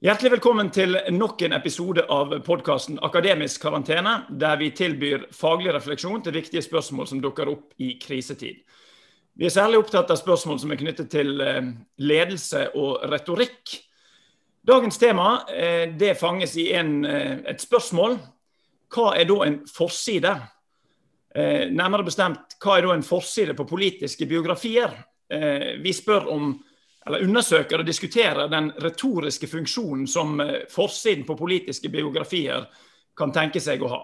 Hjertelig velkommen til nok en episode av podkasten Akademisk karantene, der vi tilbyr faglig refleksjon til viktige spørsmål som dukker opp i krisetid. Vi er særlig opptatt av spørsmål som er knyttet til eh, ledelse og retorikk. Dagens tema eh, det fanges i en, eh, et spørsmål. Hva er da en forside? Nærmere bestemt, hva er da en forside på politiske biografier? Vi spør om eller undersøker og diskuterer den retoriske funksjonen som eh, forsiden på politiske biografier kan tenke seg å ha.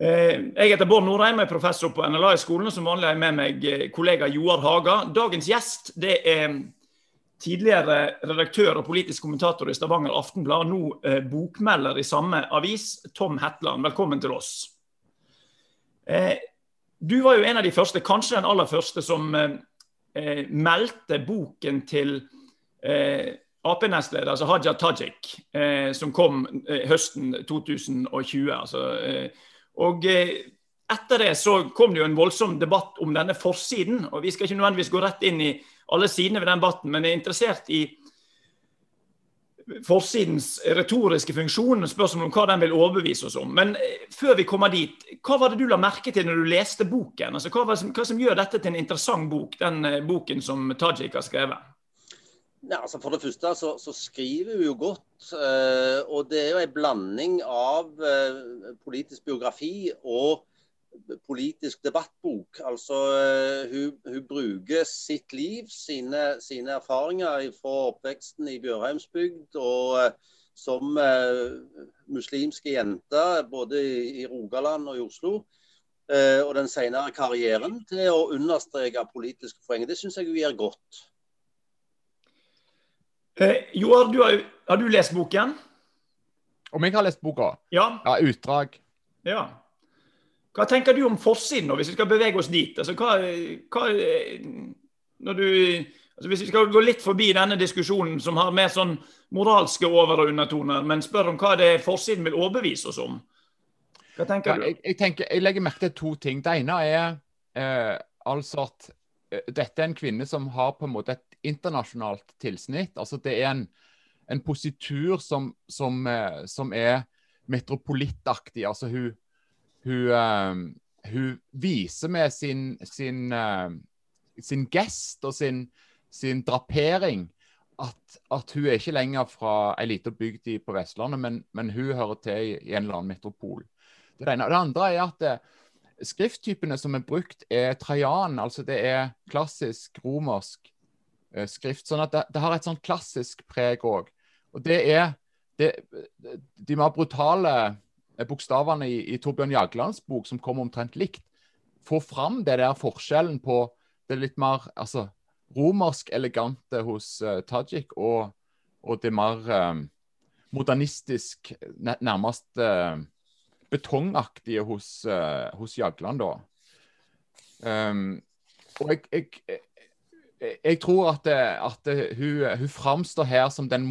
Eh, jeg heter Bård Norheim, er professor på NLA-skolen, og som vanlig har jeg med meg eh, kollega Joar Haga. Dagens gjest det er tidligere redaktør og politisk kommentator i Stavanger Aftenblad, nå bokmelder i samme avis, Tom Hetland. Velkommen til oss. Du var jo en av de første, kanskje den aller første, som eh, meldte boken til eh, Ap-nestleder, altså Haja Tajik, eh, som kom eh, høsten 2020. Altså, eh, og eh, etter det så kom det jo en voldsom debatt om denne forsiden. og Vi skal ikke nødvendigvis gå rett inn i alle sidene ved den debatten, men er interessert i forsidens retoriske funksjon, spørsmål om hva den vil overbevise oss om. Men eh, før vi kommer dit, hva var det du la merke til når du leste boken? Altså, hva, som, hva som gjør dette til en interessant bok, den eh, boken som Tajik har skrevet? Ja, altså For det første så, så skriver hun jo godt. Eh, og det er jo en blanding av politisk biografi og politisk debattbok. Altså, eh, hun, hun, bruker sitt liv, sine, sine, erfaringer fra oppveksten i Bjørheimsbygd og uh, som uh, muslimske jenter både i, Rogaland og i Oslo. Uh, og den senere karrieren til å understreke politiske poeng. Det syns jeg hun gjør godt. Joar, du har, har, du lest boken? Om jeg har lest boka? Ja. ja utdrag. Ja. Hva tenker du om forsiden, hvis vi skal bevege oss dit? Altså, hva, hva, når du, altså, hvis vi skal gå litt forbi denne diskusjonen som har mer sånn moralske over- og undertoner, men spør om hva det er forsiden vil overbevise oss om. Hva tenker ja, du? Jeg, jeg, tenker, jeg, legger merke til to ting. Det ene er eh, altså at eh, dette er en kvinne som har på en måte et internasjonalt tilsnitt. altså Det er en, en positur som, som, eh, som er metropolittaktig. altså hun hun, uh, hun viser med sin, sin, uh, sin gest og sin, sin drapering at, at, hun er ikke lenger fra ei lita bygd på Vestlandet, men, men, hun hører til i, en eller annen metropol. Det, det, det andre er at det, eh, skrifttypene som er brukt, er trajan, altså det er klassisk romersk eh, skrift. Sånn at det, det, har et sånn klassisk preg òg. Og det er det, de mer brutale bokstavene i, i Torbjørn Jaglands bok, som kom omtrent likt, får fram det der forskjellen på det litt mer altså, romersk elegante hos uh, Tajik og, og, det mer uh, modernistisk, nærmest uh, betongaktige hos, hos Jagland. da. Um, og jeg, jeg, jeg, tror at, at hun, hun framstår her som den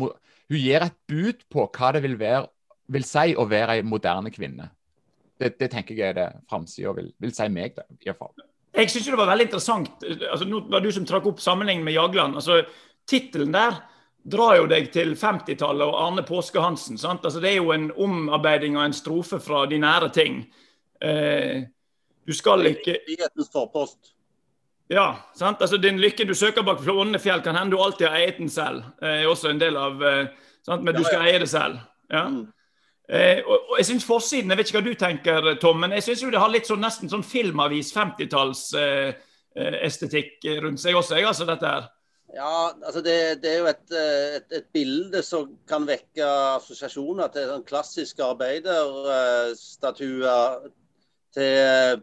Hun gir et bud på hva det vil være vil si å være ei moderne kvinne. Det, det, tenker jeg er det framsida vil, vil, si meg, da, i hvert fall. Jeg syns det var veldig interessant. altså Nå var du som trakk opp sammenligningen med Jagland. altså Tittelen der drar jo deg til 50-tallet og Arne Påske Hansen. sant? Altså Det er jo en omarbeiding av en strofe fra de nære ting. Eh, du skal ikke Frihetens forpost. Ja. sant? Altså Din lykke du søker bak flående fjell, kan hende du alltid har eiet den selv. Eh, også en del av eh, sant? Men du skal eie det selv. Ja. Mm. Eh, og, og, jeg synes forsiden, jeg vet ikke hva du tenker, Tom, men jeg syns det har litt sånn nesten sånn filmavis 50-tallsestetikk eh, eh rundt seg også, jeg, altså dette her. Ja, altså det, det er jo et, eh, et, et, bilde som kan vekke assosiasjoner til sånn klassiske arbeiderstatuer. Til eh,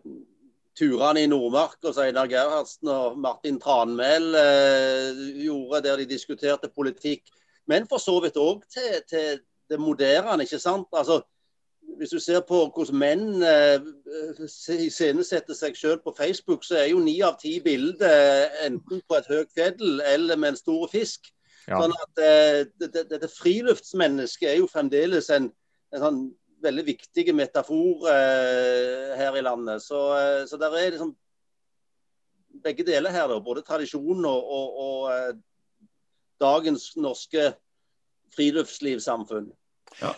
turene i Nordmark og Einar Gerhardsen og Martin Tranmæl eh, gjorde, der de diskuterte politikk. Men for så vidt òg til, til det moderne. ikke sant? Altså, hvis du ser på hvordan menn eh, seg selv på Facebook, så er jo ni av ti bilder enten på et høyt fjell eller med en stor fisk. Ja. Sånn at eh, Dette det, det friluftsmennesket er jo fremdeles en, en sånn veldig viktig metafor eh, her i landet. Så, eh, så der er liksom begge deler her, da, både tradisjon og, og, og eh, dagens norske friluftslivssamfunn. Ja.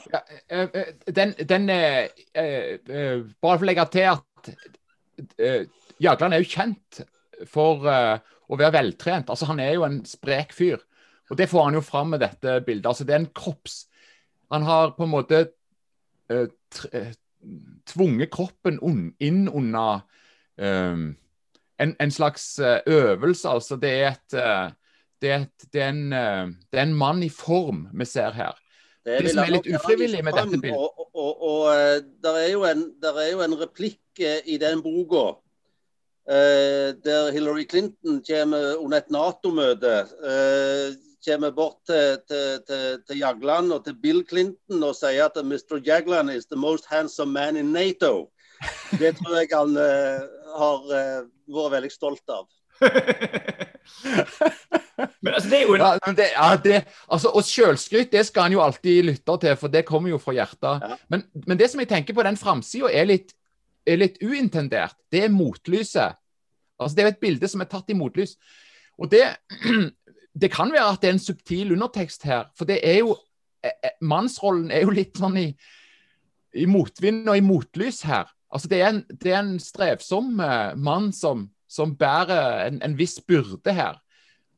Ja, den, den eh, eh, Bare for å legge til at eh, Jagland er jo kjent for å være veltrent. Altså, han er jo en sprek fyr. Og det får han jo fram med dette bildet. Altså, det er en kropps... Han har på en måte tvunget kroppen inn under en, en, slags øvelse. Altså, det er et det er, det, er en, det er, en, mann i form vi ser her. Det, det som er litt ufrivillig med dette bildet. Og, og, og, og der, er jo en, der er jo en replikk i den boka Eh, der Hillary Clinton kommer under et Nato-møte. Eh, kommer bort til, til, til, til, Jagland og til Bill Clinton og sier at Mr. Jagland is the most handsome man in Nato. Det tror jeg han uh, har vært veldig stolt av. men altså, det er jo en... ja, det, ja, det, altså, Og sjølskryt det skal han jo alltid lytte til, for det kommer jo fra hjertet. Ja. Men, men, det som jeg tenker på den framsida, er er litt uintendert, det er motlyset. Altså Det er jo et bilde som er tatt i motlys. Og det, det kan være at det er en subtil undertekst her. For det er jo eh, eh, Mannsrollen er jo litt sånn i, i motvind og i motlys her. Altså Det er en, det er en strevsom uh, mann som, som bærer en, en, viss byrde her.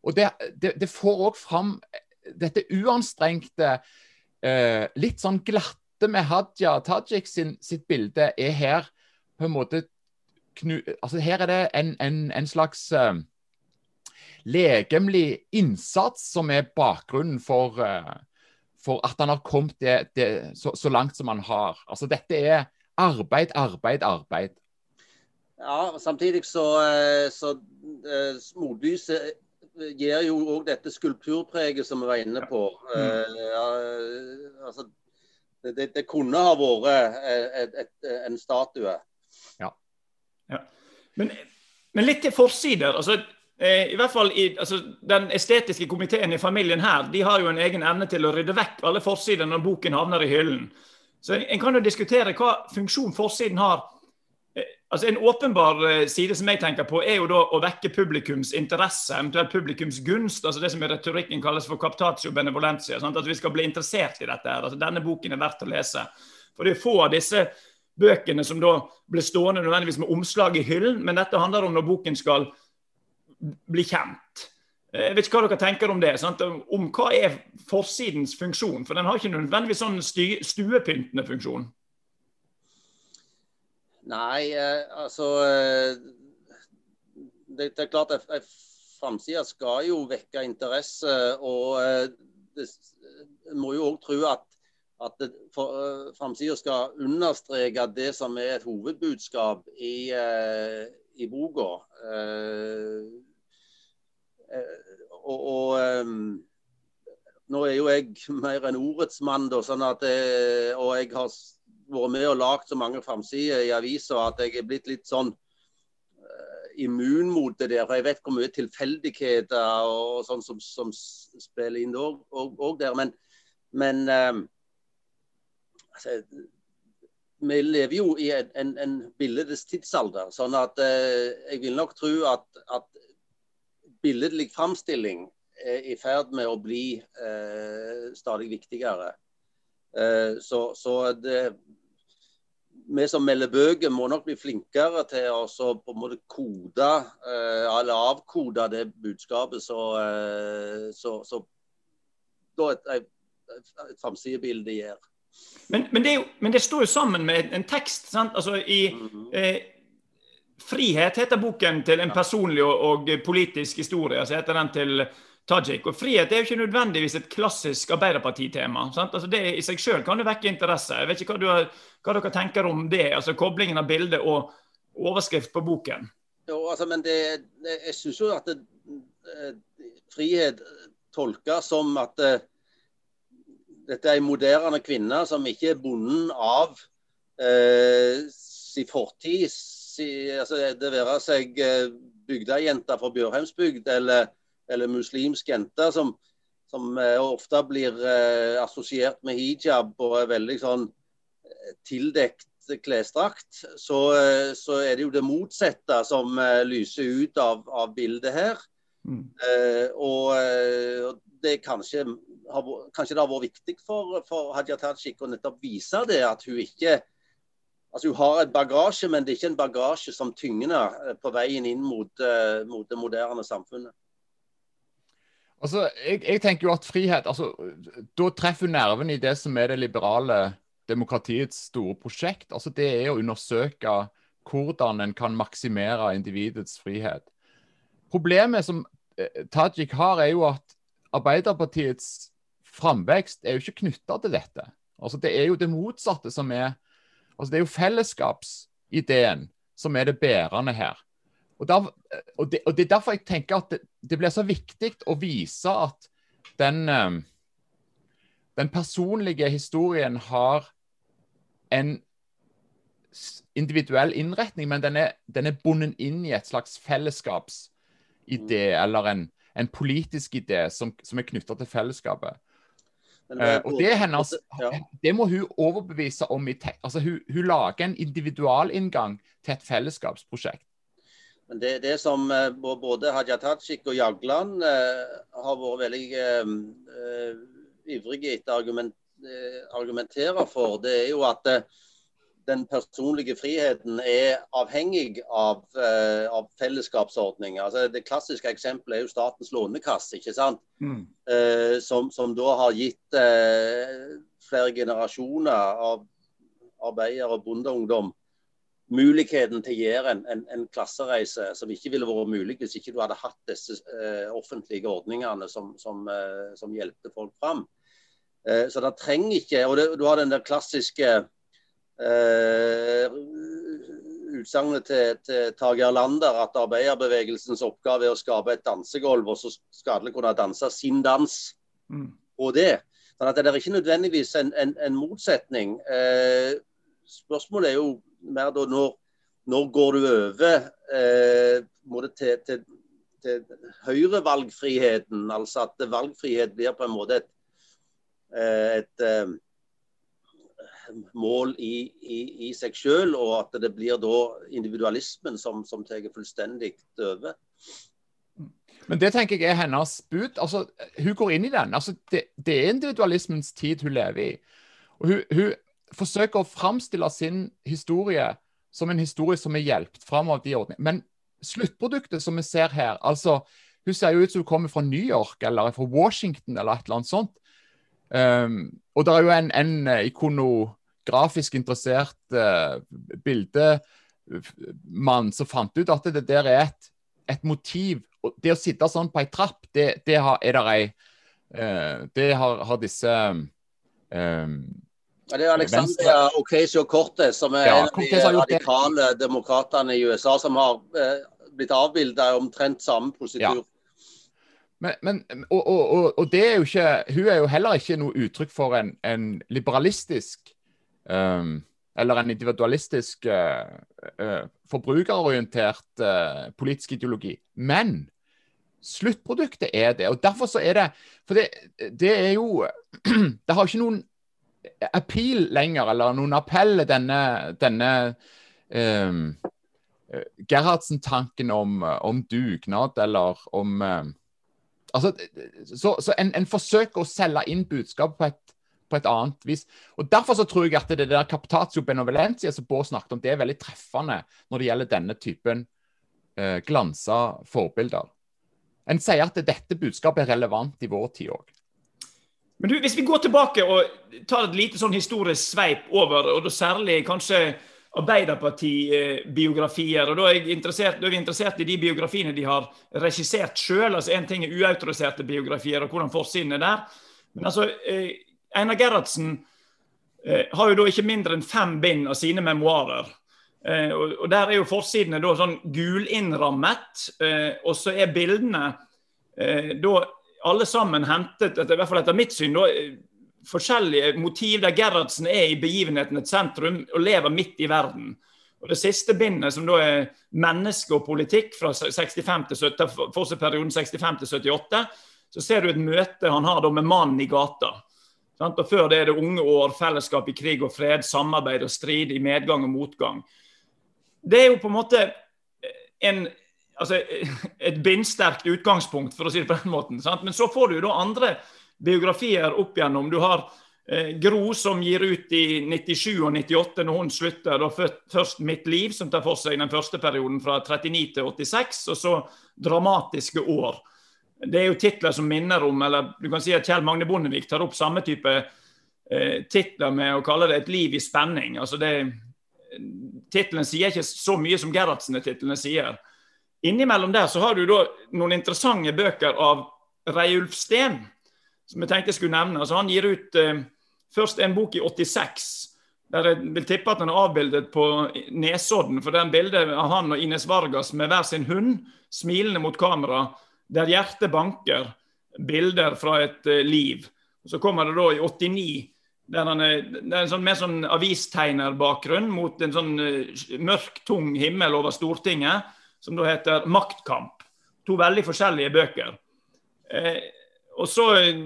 Og det, det, det får òg fram dette uanstrengte, eh, litt sånn glatte med Hadia Tajik sin, sitt bilde, er her på en måte knu, altså Her er det en, en, en slags eh, legemlig innsats som er bakgrunnen for, eh, for at han har kommet det, det, så, så, langt som han har. Altså Dette er arbeid, arbeid, arbeid. Ja, samtidig så, eh, så Motlyset gir jo òg dette skulpturpreget som vi var inne på. Mm. Ja, altså, det, det, kunne ha vært et, et, en statue. Ja. Men, men, litt til forsider. altså eh, i hvert fall i, altså, Den estetiske komiteen i familien her de har jo en egen evne til å rydde vekk alle forsider når boken havner i hyllen. Så En, en kan jo diskutere hva funksjon forsiden har. Altså En åpenbar eh, side som jeg tenker på, er jo da å vekke publikums interesse, eventuelt publikums gunst. altså Det som i retorikken kalles for captatio benevolentia. Sant? At vi skal bli interessert i dette. her, altså Denne boken er verdt å lese. For det er få av disse bøkene som da ble stående nødvendigvis med omslag i hyllen, men dette handler om når boken skal bli kjent. Eh, jeg vet ikke hva dere tenker om det. Sant? Om hva er forsidens funksjon? For den har ikke nødvendigvis sånn stuepyntende funksjon. Nei, eh, altså eh, det, det, er klart at framsida skal jo vekke interesse. Og det, må jo òg tro at at framsida skal understreke det som er et hovedbudskap i, i boka. Og, og nå er jo jeg mer enn ordets mann, da, sånn at, og jeg har vært med og lagd så mange framsider i avisa at jeg er blitt litt sånn immun mot det der. For jeg vet hvor mye tilfeldigheter og sånn som, som spiller inn òg der. Men, men um, altså, vi lever jo i en, en, en billedets tidsalder. sånn at uh, jeg vil nok tro at, at billedlig framstilling er i ferd med å bli uh, stadig viktigere. Uh, så, så det, vi som melder bøker, må nok bli flinkere til å på en måte kode eh, eller avkode det budskapet så, eh, så, så da et, et, et framsidebilde gjør. Men, men, det jo, men, det står jo sammen med en tekst. sant? Altså i mhm. eh, Frihet heter boken til en personlig og, og politisk historie. så heter den til Tajik. Og Frihet er jo ikke nødvendigvis et klassisk Arbeiderpartitema. Altså det i seg selv kan jo vekke interesse. Jeg vet ikke hva, har, hva, dere tenker om det, altså koblingen av bilde og overskrift på boken. Jo, altså, men det, Jeg syns jo at det, eh, frihet tolkes som at det, dette er en moderne kvinne som ikke er bonden av eh, sin fortid. Si, altså, det være seg eh, bygdejente fra Bjørheimsbygd eller, eller muslimsk jente som, som eh, ofte blir eh, assosiert med hijab og er veldig sånn eh, tildekt klesdrakt, så, eh, så, er det jo det motsatte som lyser ut av, av bildet her. Mm. og det kanskje har, kanskje det har vært viktig for, for Hadia Tajik å nettopp vise det, at hun ikke Altså Hun har et bagasje, men det er ikke en bagasje som tynger på veien inn mot, mot det moderne samfunnet. Altså, jeg, jeg, tenker jo at frihet altså, Da treffer nerven i det som er det liberale demokratiets store prosjekt. Altså, Det er å undersøke hvordan en kan maksimere individets frihet. Problemet som eh, Tajik har, er jo at Arbeiderpartiets framvekst er jo ikke knytta til dette. Altså, Det er jo det motsatte som er altså Det er jo fellesskapsideen som er det bærende her. Og, der, og, det, og, det, er derfor jeg tenker at det, det blir så viktig å vise at den, eh, den personlige historien har en individuell innretning, men den er, den er bundet inn i et slags fellesskapsidé, mm. eller en, en politisk idé som, som er knytta til fellesskapet. Uh, og det, hennes, det må hun overbevise om i altså hun, hun lager en individualinngang til et fellesskapsprosjekt. Men det, det som uh, både Hadia Tajik og Jagland uh, har vært veldig ivrige etter å argument, argumentere for, det er jo at den personlige friheten er avhengig av, av fellesskapsordninger. Altså, det klassiske eksempelet er jo Statens lånekasse, ikke sant? Mm. Som, som, da har gitt flere generasjoner av arbeidere og bondeungdom muligheten til å gjøre en, en, en, klassereise som ikke ville vært mulig hvis ikke du hadde hatt disse offentlige ordningene som, som, som hjelpte folk fram. så det trenger ikke og det, Du har den der klassiske eh, utsagnet til, til Tage Erlander at arbeiderbevegelsens oppgave er å skape et dansegulv, og så skal alle kunne danse sin dans mm. på det. Sånn at Det er ikke nødvendigvis en, en, en motsetning. Spørsmålet er jo mer da når, når går du over eh, til, til, til høyrevalgfriheten, altså at valgfrihet blir på en måte et, eh, et, et eh, mål i, i, i seg selv, og at det blir da individualismen som, som tar fullstendig over. Men det tenker jeg er hennes bud. Altså, hun går inn i den. Altså, det, det, er individualismens tid hun lever i. Og hun, hun, forsøker å framstille sin historie som en historie som er hjulpet fram av de ordningene. Men sluttproduktet som vi ser her altså, Hun ser jo ut som hun kommer fra New York eller fra Washington eller et eller annet sånt. Um, og det er jo en, en ikonografisk interessert uh, bildemann som fant ut at det der er et, et motiv. Og det å sitte sånn på ei trapp, det, det har, er der ei uh, Det har, har disse um, ja, det er Alexandria Ocasio-Cortez, som er ja, en av de radikale demokratene i USA, som har eh, blitt avbilda i omtrent samme positur. Ja. Men, men og, og, og, det er jo ikke Hun er jo heller ikke noe uttrykk for en, en liberalistisk um, eller en individualistisk uh, uh, forbrukerorientert uh, politisk ideologi. Men sluttproduktet er det. og Derfor så er det For det, det er jo Det har ikke noen appeal lenger, eller noen appell, denne, denne um, Gerhardsen-tanken om, om, dugnad eller om altså, Så, så en, en, forsøker å selge inn budskap på et på et annet vis. Og Derfor så tror jeg at det der Captatio Benevolentia som Bård snakket om, det er veldig treffende når det gjelder denne typen eh, glansa forbilder. En sier at dette budskapet er relevant i vår tid òg. Men du, Hvis vi går tilbake og tar et lite sånn historisk sveip over, og da særlig kanskje Arbeiderparti-biografier. og da er, da er, vi interessert i de biografiene de har regissert sjøl. Altså Én ting er uautoriserte biografier og hvordan forsiden er der. Men altså, eh, Einar Gerhardsen eh, har jo da ikke mindre enn fem bind av sine memoarer. Eh, og, Der er jo forsidene da sånn gulinnrammet, eh, og så er bildene da alle sammen hentet, etter, i hvert fall etter mitt syn, da, forskjellige motiv der Gerhardsen er i begivenhetenes sentrum og lever midt i verden. Og Det siste bindet, som da er 'Menneske og politikk' fra 65 til 70, perioden 65 til 78, så ser du et møte han har da med mannen i gata. Og Før det er det unge år, fellesskap i krig og fred, samarbeid og strid, i medgang og motgang. Det er jo på en måte en, altså, et bindsterkt utgangspunkt, for å si det på den måten. Sant? Men så får du jo da andre biografier opp igjennom. Du har eh, Gro som gir ut i 97 og 98, når hun slutter. Da først 'Mitt liv', som tar for seg den første perioden fra 39 til 86, og så 'Dramatiske år'. Det er jo titler som minner om eller du kan si at Kjell Magne Bondevik tar opp samme type eh, titler med å kalle det 'Et liv i spenning'. altså det Tittelen sier ikke så mye som Gerhardsen-titlene sier. Innimellom der så har du da noen interessante bøker av Reiulf Steen, som jeg tenkte jeg skulle nevne. Altså, han gir ut eh, først en bok i 86, der jeg vil tippe at den er avbildet på Nesodden. For det er bildet av han og Ines Vargas med hver sin hund, smilende mot kamera, der hjertet banker. Bilder fra et eh, liv. Og så kommer det da i 89 der han er, det er en sånn, mer sånn avistegnerbakgrunn mot en sånn uh, mørk, tung himmel over Stortinget som da heter 'Maktkamp'. To veldig forskjellige bøker. Eh, og så eh,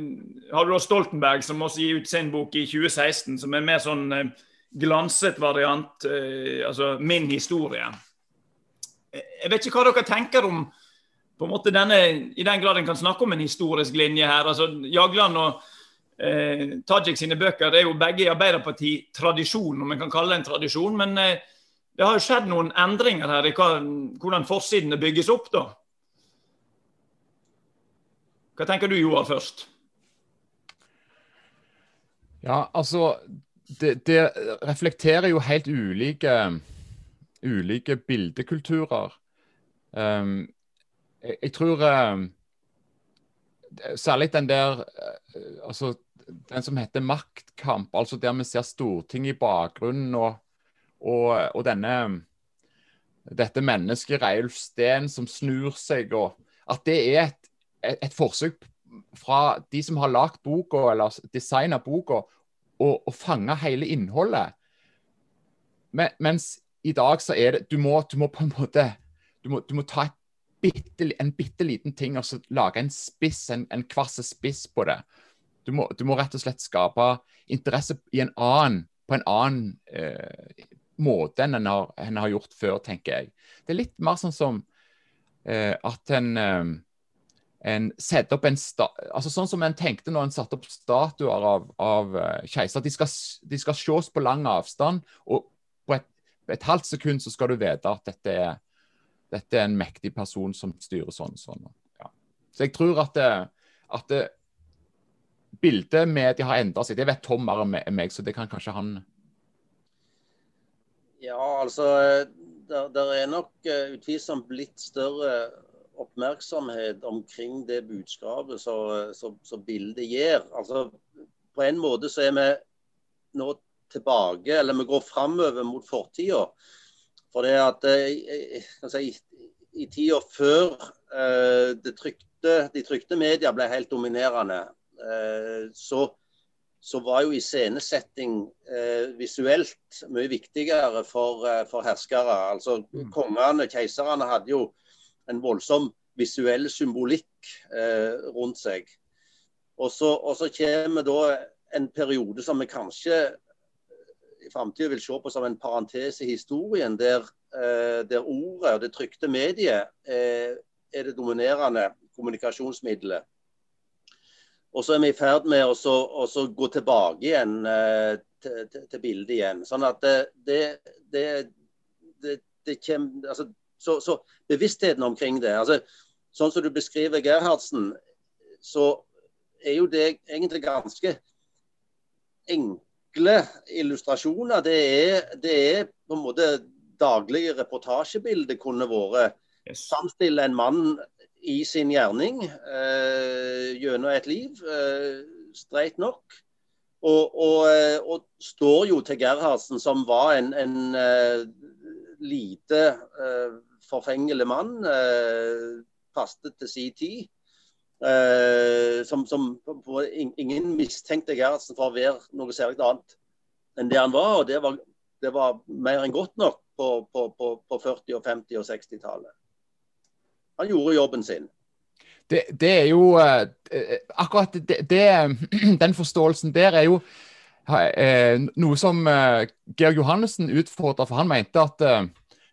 har du da Stoltenberg, som også gir ut sin bok i 2016, som er mer sånn eh, glanset variant, eh, altså 'Min historie'. Eh, jeg vet ikke hva dere tenker om på en måte denne, i den grad en kan snakke om en historisk linje her. altså Jagland og eh, Tajik sine bøker er jo begge i Arbeiderparti-tradisjon, om en kan kalle det en tradisjon. men eh, det har jo skjedd noen endringer her i hvordan forsidene bygges opp, da. Hva tenker du, Joar, først? Ja, altså det, det, reflekterer jo helt ulike, ulike bildekulturer. Um, jeg, jeg, tror um, Særlig den der uh, altså den som heter maktkamp, altså der vi ser Stortinget i bakgrunnen og og, og denne dette mennesket, Reiulf Steen, som snur seg, og at det er et, et, et forsøk fra de som har lagd boka, eller designa boka, å fange hele innholdet. Men, mens i dag så er det Du må, du må på en måte Du må, du må ta bitte, en bitte liten ting og så lage en spiss, en, en kvass spiss på det. Du må, du må, rett og slett skape interesse en annen, på en annen eh, enn en har, en har, gjort før, tenker jeg. Det er litt mer sånn som eh, at en, eh, en setter opp en sta altså Sånn som en tenkte når en satte opp statuer av, av uh, keiser. De skal, de skal ses på lang avstand, og på et, et, halvt sekund så skal du vite at dette er, dette er en mektig person som styrer sånn. og sånn. Ja. Så jeg tror at, det, at det, bildet media har endra seg. Det vet Tom mer enn meg, så det kan kanskje han ja, altså Det er nok eh, utvilsomt blitt større oppmerksomhet omkring det budskapet som bildet gir. Altså, på en måte så er vi nå tilbake, eller vi går framover mot fortida. For det at eh, si, i tida før uh, det trykte, de trykte media ble helt dominerende, så så var jo iscenesetting eh, visuelt mye viktigere for, eh, for herskere. Altså mm. Kongene, keiserne, hadde jo en voldsom visuell symbolikk eh, rundt seg. Og så, og så kommer da en periode som vi kanskje i framtida vil se på som en parentes i historien, der, eh, der ordet og det trykte mediet eh, er det dominerende kommunikasjonsmiddelet. Og så er vi i ferd med å gå tilbake igjen eh, til, til, bildet igjen. Sånn at det, det, det, det, det kommer altså, så, så, bevisstheten omkring det altså, Sånn som du beskriver Gerhardsen, så er jo det egentlig ganske enkle illustrasjoner. Det er, det er på en måte daglige reportasjebilder kunne vært. Yes. Samstille en mann i sin gjerning eh, gjennom et liv, eh, streit nok. Og, og, eh, og, står jo til Gerhardsen, som var en, en lite uh, forfengelig mann. Uh, passet til sin tid. Uh, som, som ingen mistenkte Gerhardsen for å være noe særlig annet enn det han var. Og det var, det var mer enn godt nok på, på, på, på 40-, og 50- og 60-tallet han gjorde jobben sin. Det, det er jo uh, Akkurat det, det, den forståelsen der er jo uh, noe som Georg Johannessen utfordra, for han mente at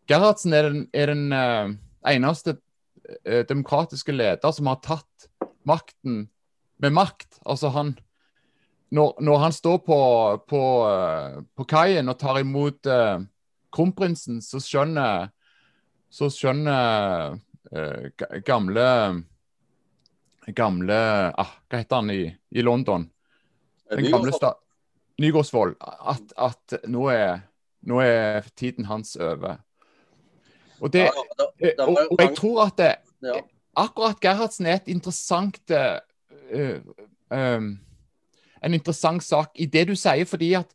Gerhardsen er den, er den eneste demokratiske leder som har tatt makten med makt. Altså han Når, når han står på, på, eh, på kaien og tar imot kronprinsen, så skjønner så skjønner gamle gamle ah, Hva heter han i, i London? Den gamle sta Nygårdsvold. At, at nå, er, nå, er, tiden hans over. Og, det, og, og jeg tror at det, akkurat Gerhardsen er et interessant uh, um, En interessant sak i det du sier, fordi at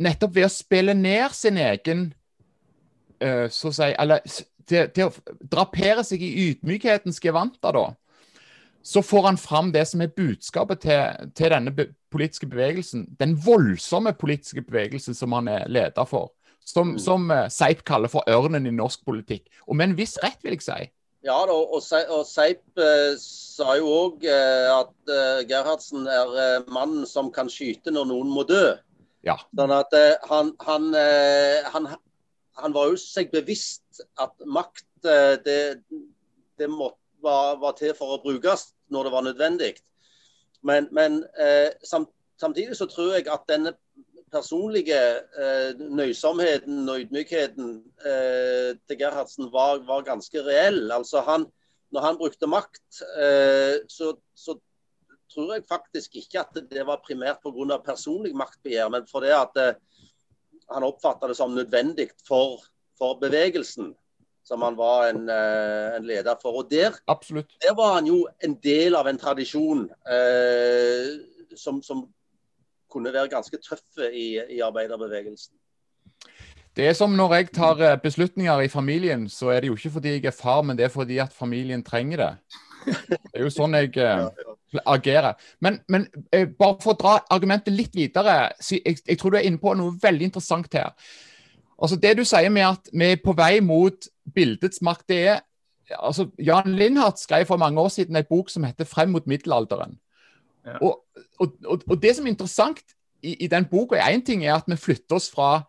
nettopp ved å spille ned sin egen uh, så å si, Eller til, til, å drapere seg i ydmykhetens gevanter, da så får han fram det som er budskapet til, til denne be politiske bevegelsen. Den voldsomme politiske bevegelsen som han er leder for. Som, mm. som uh, Seip kaller for ørnen i norsk politikk. Og med en viss rett, vil jeg si. Ja, da, og, og Seip uh, sa jo òg eh, at Gerhardsen er mannen som kan skyte når noen må dø. Ja. Sånn at han, han, han, han, var jo seg bevisst at makt det, det måtte var, var, til for å brukes når det var nødvendig. Men, men eh, samt, samtidig så tror jeg at denne personlige eh, nøysomheten og ydmykheten eh, til Gerhardsen var, var, ganske reell. Altså han, når han brukte makt, eh, så, så, tror jeg faktisk ikke at det var primært pga. personlig maktbegjær, men fordi at eh, han oppfatta det som nødvendig for, for bevegelsen som han var en, uh, en leder for. Og der, der, var han jo en del av en tradisjon uh, som, som, kunne være ganske tøffe i, i, arbeiderbevegelsen. Det er som når jeg tar eh, beslutninger i familien, så er det jo ikke fordi jeg er far, men det er fordi at familien trenger det. Det er jo sånn jeg uh, agerer. Men, men bare for å dra argumentet litt videre, jeg, jeg tror du er inne på noe veldig interessant her. Altså Det du sier med at vi er på vei mot bildets makt, det er altså Jan Lindhardt skrev for mange år siden en bok som heter 'Frem mot middelalderen'. Ja. Og, og, og, og, det som er interessant i, i den boka, er én ting er at vi flytter oss fra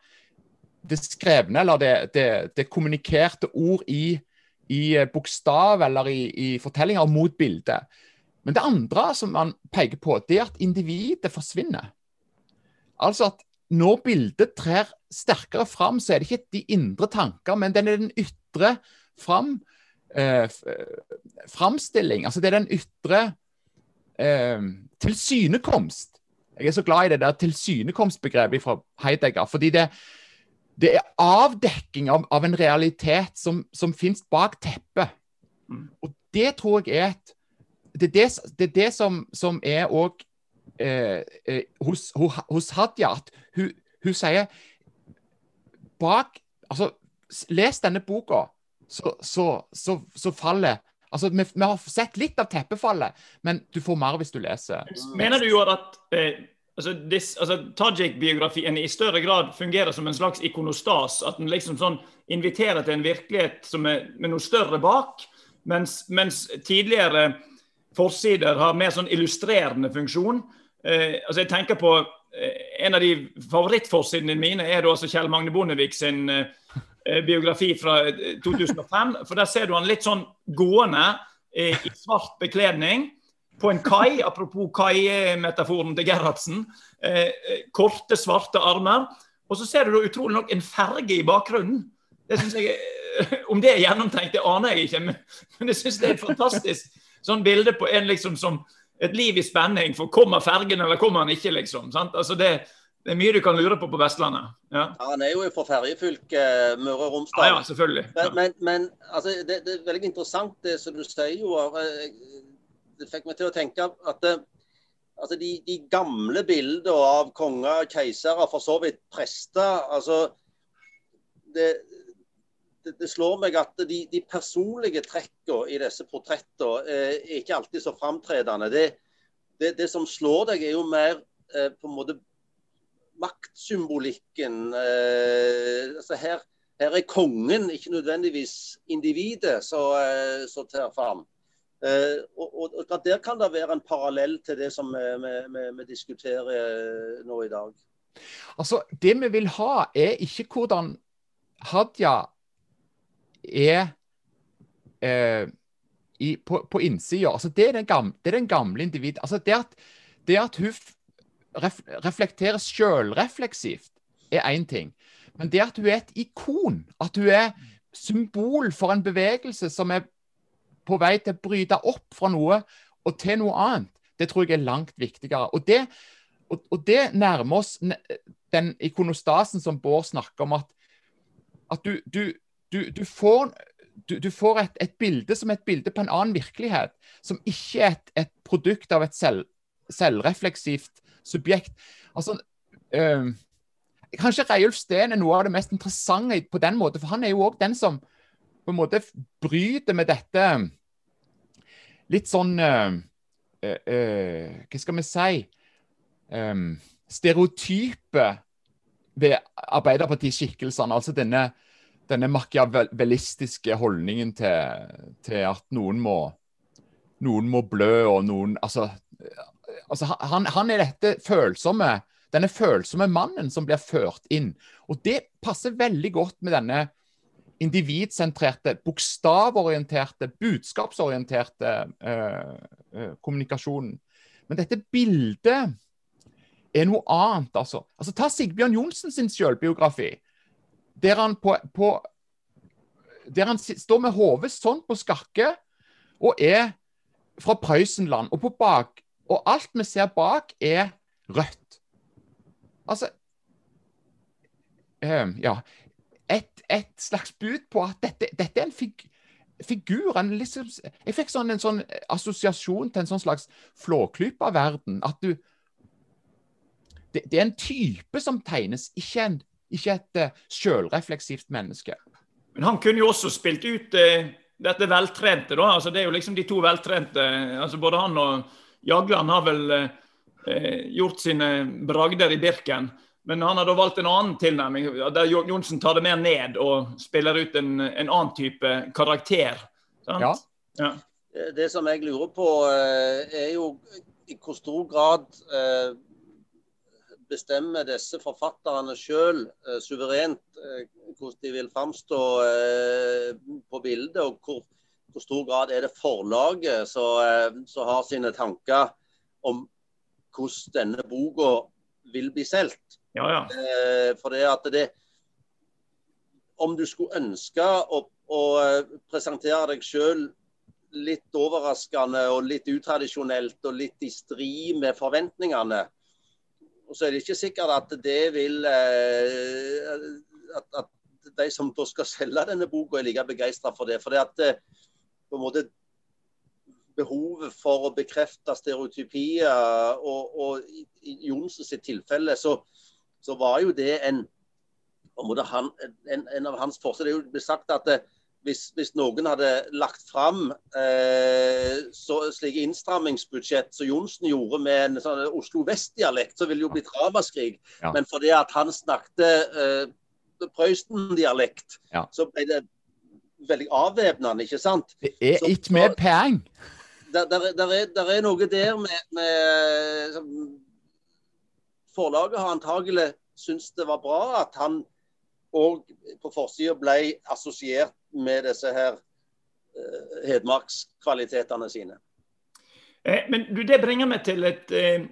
det skrevne eller det, det, det kommunikerte ord i, i eh, bokstav eller i, i, fortellinger mot bildet. Men det andre som man peker på, det er at individet forsvinner. Altså at når bildet trer sterkere fram, så er det ikke de indre tanker, men den er den ytre fram, eh, framstilling. Altså det er den ytre eh, tilsynekomst. Jeg er så glad i det der tilsynekomstbegrepet fra Heidegger. fordi det, det er avdekking av, av en realitet som, som finnes bak teppet. Mm. Og det tror jeg er et Det det, det, det som, som er òg eh, eh, hos, hos, Hadia at hun, hun sier bak altså, Les denne boka, så, så, så, så faller Altså, vi, vi, har sett litt av teppefallet, men du får mer hvis du leser. Mener du jo at eh, altså, altså, Tajik-biografien i større grad fungerer som en slags ikonostas? At den liksom sånn inviterer til en virkelighet som er med noe større bak? Mens, mens tidligere forsider har mer sånn illustrerende funksjon. Eh, altså jeg tenker på Eh, en av de favorittforsidene mine er da altså Kjell Magne Bondevik sin eh, eh biografi fra 2005. Eh, For der ser du han litt sånn gående eh, i svart bekledning på en kai. Apropos kai-metaforen til Gerhardsen. Korte, svarte armer. Og så ser du da utrolig nok en ferge i bakgrunnen. Det synes jeg, Om det er gjennomtenkt, det aner jeg ikke, men, men jeg syns det er fantastisk sånn bilde på en liksom som et liv i spenning. For kommer fergen, eller kommer han ikke, liksom? sant? Altså det, det, er mye du kan lure på på Vestlandet. Ja, ja Han er jo fra ferjefylket eh, Møre og Romsdal. Ja, ja selvfølgelig. Ja. Men, men, men altså, det, det, er veldig interessant det som du sier, jo. Det fikk meg til å tenke at det, altså de, de, gamle bildene av konger, keisere, for så vidt prester altså det, det, slår meg at de, de personlige trekkene i disse portrettene eh, er ikke alltid så framtredende. Det, det, det, som slår deg, er jo mer eh, på en måte maktsymbolikken. Eh, altså her, her, er kongen, ikke nødvendigvis individet, som eh, tar fram. Eh, og, og, og, Der kan det være en parallell til det som vi diskuterer eh, nå i dag. Altså, Det vi vil ha, er ikke hvordan Hadia er eh, i, på, på innsida. Altså, det, er det er den gamle individ. Altså, det at, det at hun ref, reflekterer sjølrefleksivt, er én ting. Men det at hun er et ikon, at hun er symbol for en bevegelse som er på vei til å bryte opp fra noe og til noe annet, det tror jeg er langt viktigere. Og det, og, og det nærmer oss den ikonostasen som Bård snakker om, at, at du, du, du, du, får, du, får et, et, bilde som er et bilde på en annen virkelighet, som ikke er et, et produkt av et selv, selvrefleksivt subjekt. Altså, øh, Kanskje Reiulf Steen er noe av det mest interessante på den måten, for han er jo òg den som på en måte bryter med dette litt sånn øh, øh, Hva skal vi si um, Stereotype ved Arbeiderpartiskikkelsene. Altså denne, denne machiavellistiske holdningen til, til, at noen må, noen må blø, og noen Altså, altså han, han, er dette følsomme denne følsomme mannen som blir ført inn. Og det passer veldig godt med denne individsentrerte, bokstavorienterte, budskapsorienterte uh, uh, kommunikasjonen. Men dette bildet er noe annet, altså. altså ta Sigbjørn Johnsen sin selvbiografi. Der han, på, på, der han står med hodet sånn på skakke og er fra Prøysenland. Og, bak, og alt vi ser bak, er rødt. Altså eh, Ja. Et, et, slags bud på at dette, dette er en fig, figur en liksom, Jeg fikk sånn, en sånn assosiasjon til en sånn slags flåklypa-verden. At du det, det, er en type som tegnes, ikke, en, ikke et uh, selvrefleksivt menneske. Men han kunne jo også spilt ut uh, dette veltrente, da. Altså, det er jo liksom de to veltrente. altså Både han og Jagland har vel uh, gjort sine bragder i Birken. Men han har da valgt en annen tilnærming, der Johnsen tar det mer ned og spiller ut en, en annen type karakter. Ja. ja. Det som jeg lurer på, er jo i hvor stor grad bestemmer disse forfatterne sjøl uh, suverent uh, hvordan de vil framstå uh, på bildet, og hvor, hvor, stor grad er det forlaget som har sine tanker om hvordan denne boka vil bli solgt. Ja, ja. for det at det Om du skulle ønske å, å presentere deg sjøl litt overraskende og litt utradisjonelt og litt i strid med forventningene, og så er det ikke sikkert at det vil eh, at, at, de som da skal selge denne boka, er like begeistra for det. For det at eh, på en måte behovet for å bekrefte stereotypier, og, og i, Jonsens tilfelle så, så, var jo det en, en, en av hans forser. Det er jo sagt at det, hvis, hvis, noen hadde lagt fram eh, så, slike innstrammingsbudsjett som Johnsen gjorde med en sånn Oslo Vest-dialekt, så ville det jo blitt ramaskrik. Ja. Men fordi at han snakket eh, Prøysen-dialekt, ja. så ble det veldig avvæpnende, ikke sant? Det er ikke mer penger. Der, der, der, er, der, er, noe der med, med Forlaget har antagelig syntes det var bra at han og på forsida ble assosiert med disse her uh, hedmarkskvalitetene sine. Eh, men du, Det bringer meg til et, eh,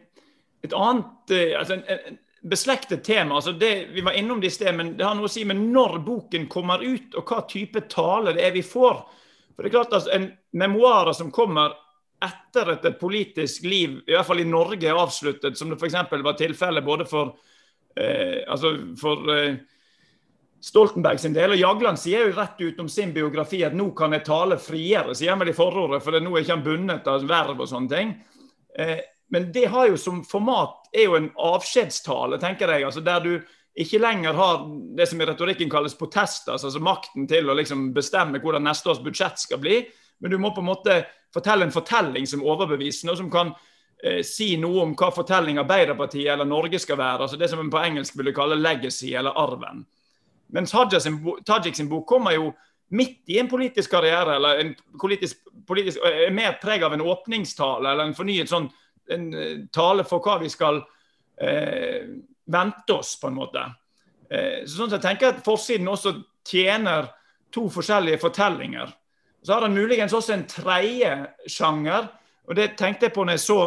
et annet eh, altså en beslektet tema. altså det, Vi var innom det i sted, men det har noe å si med når boken kommer ut, og hva type tale det er vi får. For det er klart altså, En memoarer som kommer etter at et politisk liv, i hvert fall i Norge, er avsluttet, som det f.eks. var tilfellet både for, eh, altså for eh, Stoltenberg sin del. Og Jagland sier jo rett ut om sin biografi at nå kan jeg tale friere, sier han vel i forordet, for nå er ikke han bundet av verv og sånne ting. Eh, men det har jo som format er jo en avskjedstale, tenker jeg. altså Der du ikke lenger har det som i retorikken kalles potestas, altså makten til å liksom bestemme hvordan neste års budsjett skal bli. Men du må på en måte fortelle en fortelling som er overbevisende, og som kan eh, si noe om hva fortelling Arbeiderpartiet eller Norge skal være. altså Det som en på engelsk ville kalle legacy eller arven. Mens Tajik sin bok kommer jo midt i en politisk karriere, eller en politisk, politisk, er mer preg av en åpningstale eller en fornyet sånn en eh, tale for hva vi skal eh, vente oss, på en måte. Eh, så sånn at jeg tenker at Forsiden også tjener to forskjellige fortellinger. Så har han muligens også en tredje sjanger. Og det tenkte jeg på når jeg så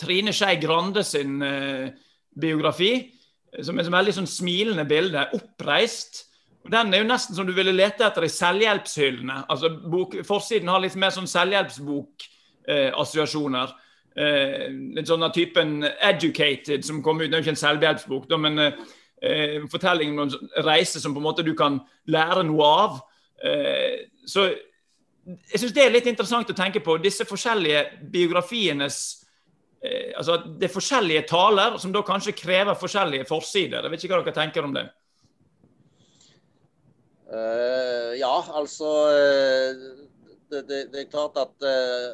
Trine Skei sin eh, biografi. Som er et veldig sånn smilende bilde. Oppreist. Den er jo nesten som du ville lete etter i selvhjelpshyllene. Altså, bok, forsiden har litt mer sånn selvhjelpsbok-assosiasjoner. Eh, litt sånn av typen 'Educated', som kom ut. Det er jo ikke en selvhjelpsbok, da, men eh, fortellingen om en reise som på en måte du kan lære noe av. Eh, så jeg syns det er litt interessant å tenke på. Disse forskjellige biografienes eh, Altså det er forskjellige taler som da kanskje krever forskjellige forsider. Jeg vet ikke hva dere tenker om det? Uh, ja, altså uh, det, det, det, er klart at uh,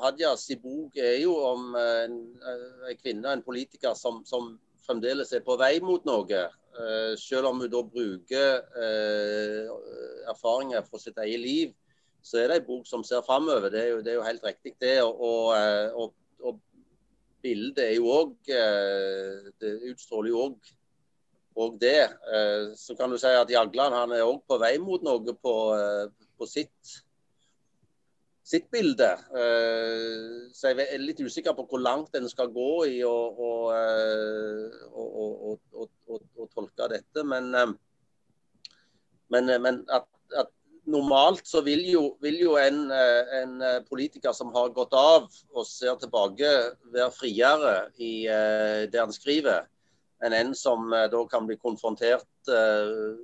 Hadyas bok er jo om en, en kvinne, en politiker, som, som, fremdeles er på vei mot noe. selv om hun da bruker erfaringer fra sitt eget liv, så er det en bok som ser framover. Det, det, er jo helt riktig, det. Og, og, og bildet er jo òg Det utstråler jo òg og det. Eh, så kan du si at Jagland han er òg på vei mot noe på, eh, på sitt, sitt bilde. Eh, så jeg er litt usikker på hvor langt en skal gå i å, å, å, å tolke dette. Men, men, men at, at, normalt så vil jo, vil jo en, en, politiker som har gått av og ser tilbake, være friere i det han skriver enn en som eh, da kan bli konfrontert eh,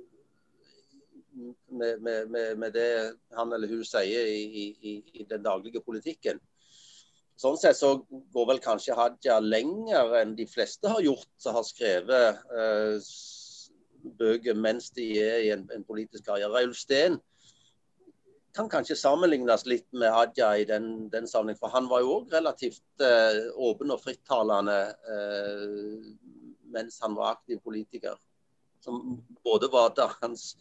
med, med, med, med, det han eller hun sier i, i, i, den daglige politikken. Sånn sett så går vel kanskje Hadia lenger enn de fleste har gjort, som har skrevet eh, bøker mens de er i en, en politisk karriere. Ulf kan kanskje sammenlignes litt med Hadia i den, den sammenheng, for han var jo òg relativt eh, åpen og frittalende eh, mens han var aktiv politiker. Som både var til hans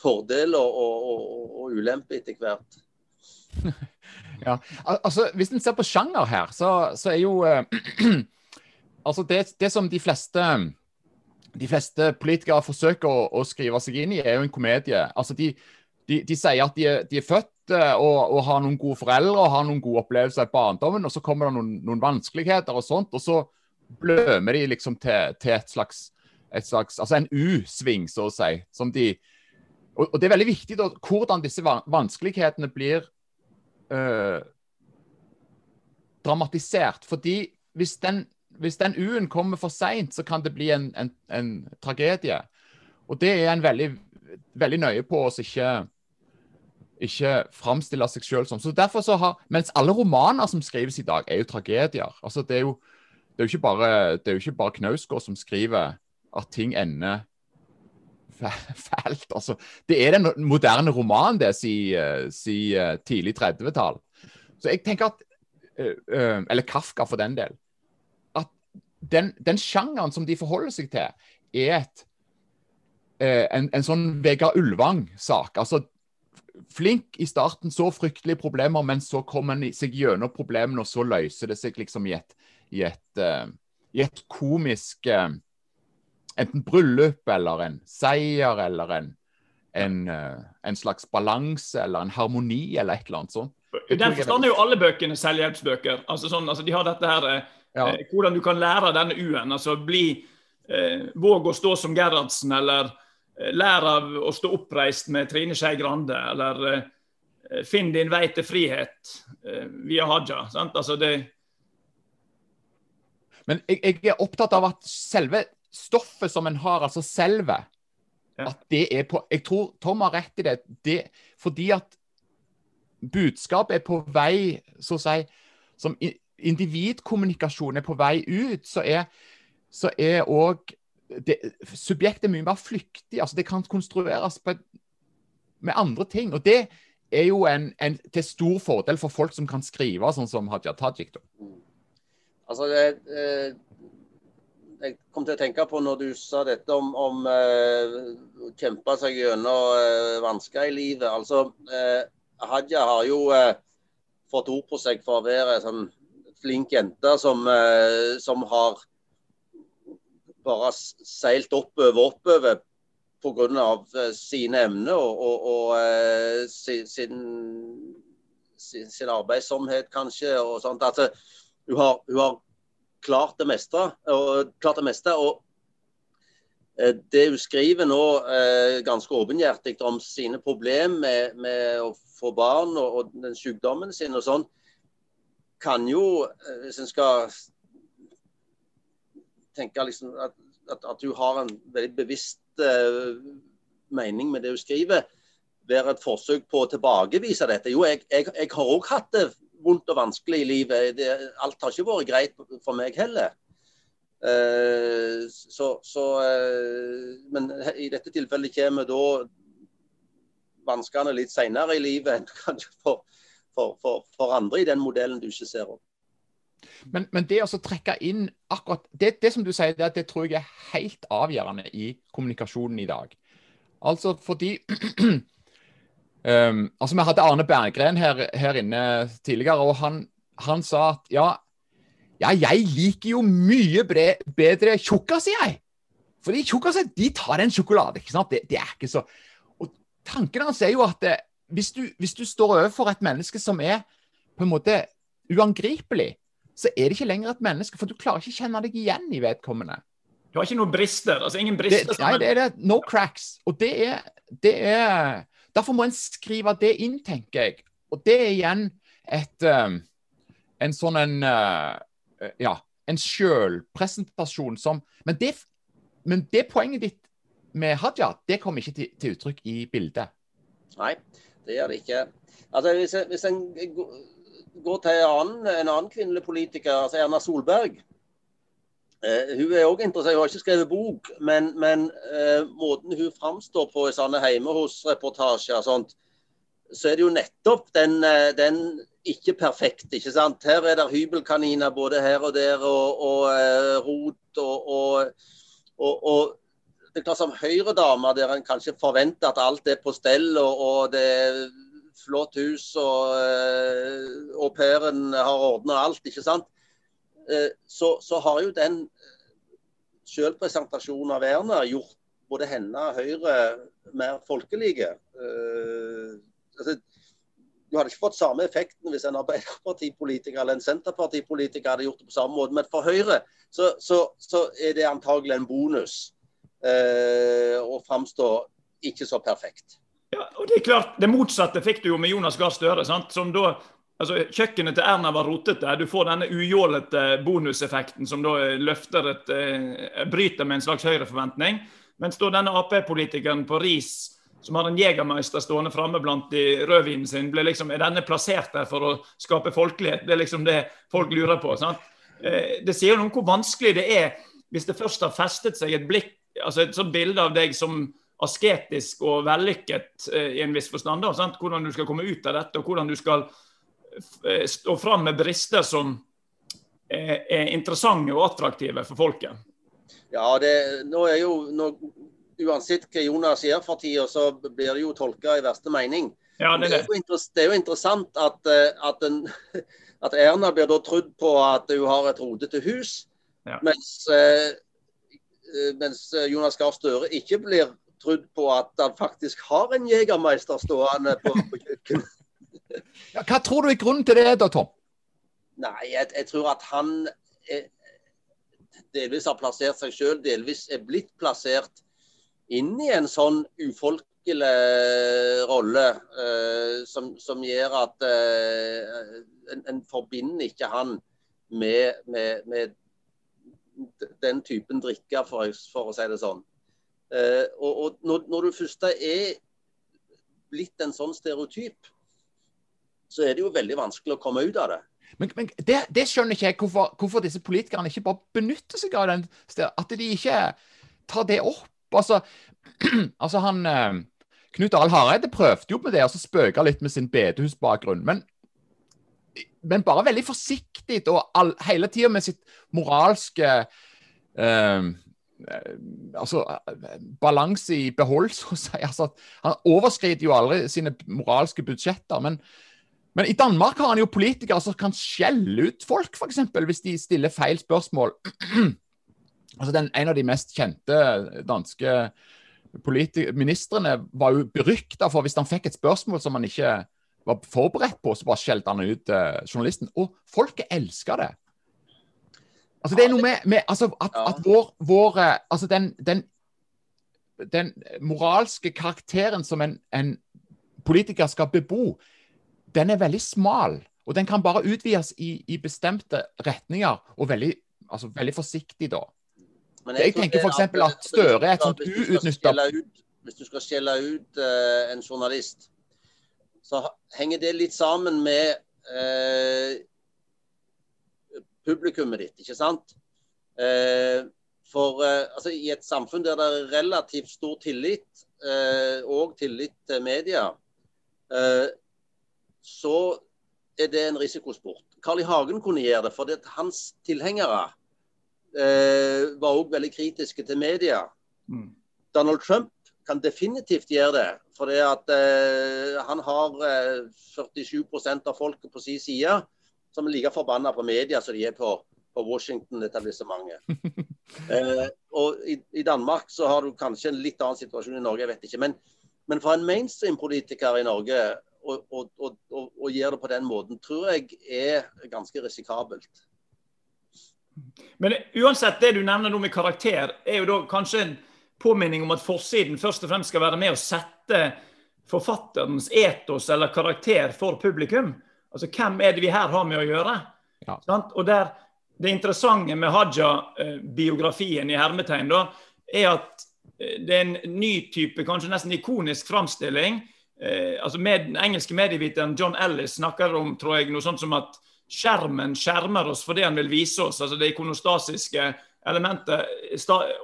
fordel og, og, og, og ulempe etter hvert. ja, altså Hvis en ser på sjanger her, så, så er jo eh, altså det, det, som de fleste de fleste politikere forsøker å, å, skrive seg inn i, er jo en komedie. Altså de, de, de sier at de er, de er født uh, og, og, har noen gode foreldre og har noen gode opplevelser i barndommen, og så kommer det noen, noen vanskeligheter og sånt. og så blømer de liksom til, til et, slags, et slags, Altså en U-sving, så å si. Som de og, og, det er veldig viktig da, hvordan disse vanskelighetene blir øh, dramatisert. Fordi hvis den, hvis den U-en kommer for seint, så kan det bli en, en, en, tragedie. Og det er en veldig, veldig nøye på oss ikke ikke framstille seg sjøl som. Så derfor så har, Mens alle romaner som skrives i dag, er jo tragedier. Altså Det er jo det er jo ikke bare, det bare Knausgård som skriver at ting ender fælt. Altså, det er den moderne romanen, det, sier si, uh, tidlig 30-tall. Så jeg tenker at uh, Eller Kafka, for den del. At den, den sjangeren som de forholder seg til, er et, en, en, sånn Vegard Ulvang-sak. Altså flink i starten, så fryktelige problemer, men så kommer en seg gjennom problemene, og så løser det seg liksom i et i et, uh, i et komisk uh, Enten bryllup eller en seier eller en, en, uh, en slags balanse eller en harmoni eller et eller annet sånt. I den forstand er jo alle bøkene selvhjelpsbøker. Altså sånn, altså de har dette her ja. Hvordan du kan lære denne U-en. altså bli Våg å stå som Gerhardsen, eller lær av å stå oppreist med Trine Skei Grande, eller finn din vei til frihet via Haja. Sant? Altså det, men jeg, jeg, er opptatt av at selve stoffet som en har, altså selve, ja. at det er på Jeg tror Tom har rett i det. det fordi at budskapet er på vei, så å si Som individkommunikasjon er på vei ut, så er så er òg Subjektet er mye mer flyktig. altså Det kan konstrueres et, med andre ting. og det er jo en, en, til stor fordel for folk som kan skrive, sånn som Hadia Tajik. Da. Altså, det, eh, jeg kom til å tenke på når du sa dette om, om eh, kjempe seg gjennom eh, vansker i livet. Altså, eh, Hadia har jo eh, fått ord på seg for å være en sånn flink jente som, eh, som har bare seilt oppover oppover pga. sine emner og, og, og sin, sin, sin, arbeidsomhet, kanskje. og sånt. Altså, hun, har, hun har klart det meste. Og, klart det meste, og det hun skriver nå ganske åpenhjertig om sine problemer med, med, å få barn og, og den sykdommen sin og sånn, kan jo, hvis en skal tenke liksom at, at, at, du har en veldig bevisst uh, mening med det du skriver, være et forsøk på å tilbakevise dette. Jo, jeg, jeg, jeg har òg hatt det vondt og vanskelig i livet. Det, alt har ikke vært greit for meg heller. Uh, så, så uh, Men i dette tilfellet kommer da vanskene litt senere i livet enn kanskje for, for, for, for andre i den modellen du ikke ser opp. Men, men, det å trekke inn akkurat det, det, som du sier, det, det, tror jeg er helt avgjørende i kommunikasjonen i dag. Altså fordi um, altså Vi hadde Arne Berggren her, her inne tidligere, og han, han, sa at ja, ja, jeg liker jo mye bedre tjukkaser, jeg. Fordi tjukkaser de tar en sjokolade. ikke sant? Det, det, er ikke så Og Tanken hans er jo at det, hvis, du, hvis du står overfor et menneske som er på en måte uangripelig, så er det ikke lenger et menneske, for du klarer ikke å kjenne deg igjen i vedkommende. Du har ikke noen brister? altså ingen brister? Det, nei, det er det. No cracks. Og det er, det er Derfor må en skrive det inn, tenker jeg. Og det er igjen et um, En sånn en uh, Ja, en sjølpresentasjon som men det, men det poenget ditt med Hadia, det kommer ikke til, til uttrykk i bildet. Nei, det gjør det ikke. Altså, hvis, hvis en gå til en annen, en annen kvinnelig politiker, altså Erna Solberg. Eh, hun er også interessert, hun har ikke skrevet bok, men, men eh, måten hun framstår på i sånne hjemme hos-reportasjer, sånt, så er det jo nettopp den, eh, den ikke perfekte, ikke sant? Her er det hybelkaniner både her og der, og, og uh, rot og, og, og, det er klart Som Høyre-dame, der en kanskje forventer at alt er på stell, og, og det flott hus, og uh, au pairen har ordna alt, ikke sant. Uh, så, så, har jo den sjølpresentasjonen av Erna gjort både henne og Høyre mer folkelige. Uh, altså, du hadde ikke fått samme effekten hvis en Arbeiderpartipolitiker eller en Senterpartipolitiker hadde gjort det på samme måte. Men for Høyre så, så, så er det antagelig en bonus eh, å framstå ikke så perfekt. Ja, og Det er klart, det motsatte fikk du jo med Jonas Gahr Støre. som da altså Kjøkkenet til Erna var rotete. Du får denne ujålete bonuseffekten som da løfter et, eh, bryter med en slags høyreforventning. Mens da denne Ap-politikeren på Ris, som har en Jegermeister stående framme blant de rødvinen sin, ble liksom, er denne plassert der for å skape folkelighet? Det er liksom det folk lurer på. sant? Eh, det sier noe om hvor vanskelig det er hvis det først har festet seg et blikk, altså et sånt bilde av deg som asketisk og vellykket eh, i en viss forstand. Da, sant? Hvordan du skal komme ut av dette, og hvordan du skal eh, stå fram med brister som er, er interessante og attraktive for folket. Ja, det, nå er jo, nå, Uansett hva Jonas gjør for tida, så blir det jo tolka i verste mening. Ja, det, er det. det, er jo interessant at, eh, at, en, at, Erna blir da trodd på at hun har et rodete hus, ja. mens, mens Jonas Gahr Støre ikke blir trodd på at han faktisk har en jegermeister stående på, på kjøkkenet. ja, hva tror du er grunnen til det, da, Tom? Nei, jeg, jeg tror at han er, delvis har plassert seg sjøl, delvis er blitt plassert inn i en sånn ufolkelig rolle uh, som, som, gjør at uh, en, en, forbinder ikke han med, med, med den typen drikker, for, for, å si det sånn. Uh, og, og når, når, du først er blitt en sånn stereotyp, så er det jo veldig vanskelig å komme ut av det. Men, men det, det, skjønner ikke jeg, hvorfor, hvorfor, disse politikerne ikke bare benytter seg av den At de ikke tar det opp. Altså, altså han uh, Knut Arild Hareide prøvde jo med det, og så spøka litt med sin bedehusbakgrunn. Men, men bare veldig forsiktig og all, hele tida med sitt moralske Eh, altså, balanse i behold, så å si. Altså, han overskrider jo aldri sine moralske budsjetter. Men, men, i Danmark har han jo politikere som kan skjelle ut folk, f.eks. hvis de stiller feil spørsmål. altså den, En av de mest kjente danske Ministrene var jo berykta for hvis han fikk et spørsmål som han ikke var forberedt på, så bare skjelte han ut eh, journalisten. Og folket elska det. Altså, det er noe med, med altså, at, at, vår, vår altså den, den, den, moralske karakteren som en, en, politiker skal bebo, den er veldig smal. Og den kan bare utvides i, i bestemte retninger, og veldig, altså, veldig forsiktig da. Men jeg, jeg tenker f.eks. At Støre er et sånt uutnytta Hvis du skal skjelle ut uh, en journalist, så henger det litt sammen med uh, publikummet ditt, ikke sant? Uh, for altså, i et samfunn der det er relativt stor tillit, og tillit til media, så er det en risikosport. Carl I. Hagen kunne gjøre det, for hans tilhengere eh, var òg veldig kritiske til media. Mm. Donald Trump kan definitivt gjøre det. For det at eh, han har eh, 47% av folket på sin side som er like forbanna på media som de er på, på Washington-etablissementet. eh, og i, i, Danmark så har du kanskje en litt annen situasjon i Norge, jeg vet ikke. Men, men for en mainstream-politiker i Norge å gjøre det på den måten, tror jeg er ganske risikabelt. Men uansett, det du nevner nå med karakter, er jo da kanskje en påminning om at forsiden først og fremst skal være med å sette forfatterens etos eller karakter for publikum. Altså hvem er det vi her har med å gjøre? Ja. Og der, Det interessante med Haja-biografien i hermetegn da, er at eh, det er en ny type, kanskje nesten ikonisk framstilling. Eh, altså med, Den engelske medieviteren John Ellis snakker om tror jeg, noe sånt som at skjermen skjermer oss for det han vil vise oss. altså Det ikonostasiske elementet.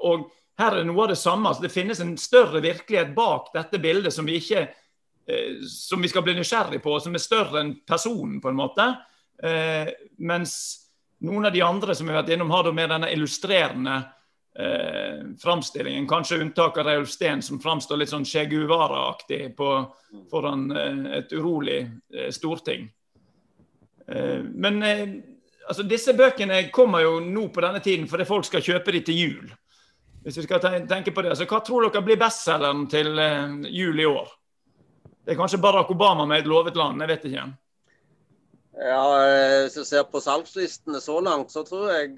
Og her er noe av det samme. altså Det finnes en større virkelighet bak dette bildet som vi ikke som vi skal bli nysgjerrig på, som er større enn personen, på en måte. Eh, mens noen av de andre som vi har vært innom, har mer denne illustrerende eh, framstillingen. Kanskje unntak av Reulf Steen, som framstår litt sånn Che Guevara-aktig foran eh, et urolig eh, storting. Eh, men eh, altså, disse bøkene kommer jo nå på denne tiden fordi folk skal kjøpe de til jul. Hvis vi skal tenke på det. Så hva tror dere blir bestselgeren til eh, jul i år? Det er kanskje Barack Obama med et lovet land, jeg vet ikke. Ja, Hvis du ser på salgslistene så langt, så tror jeg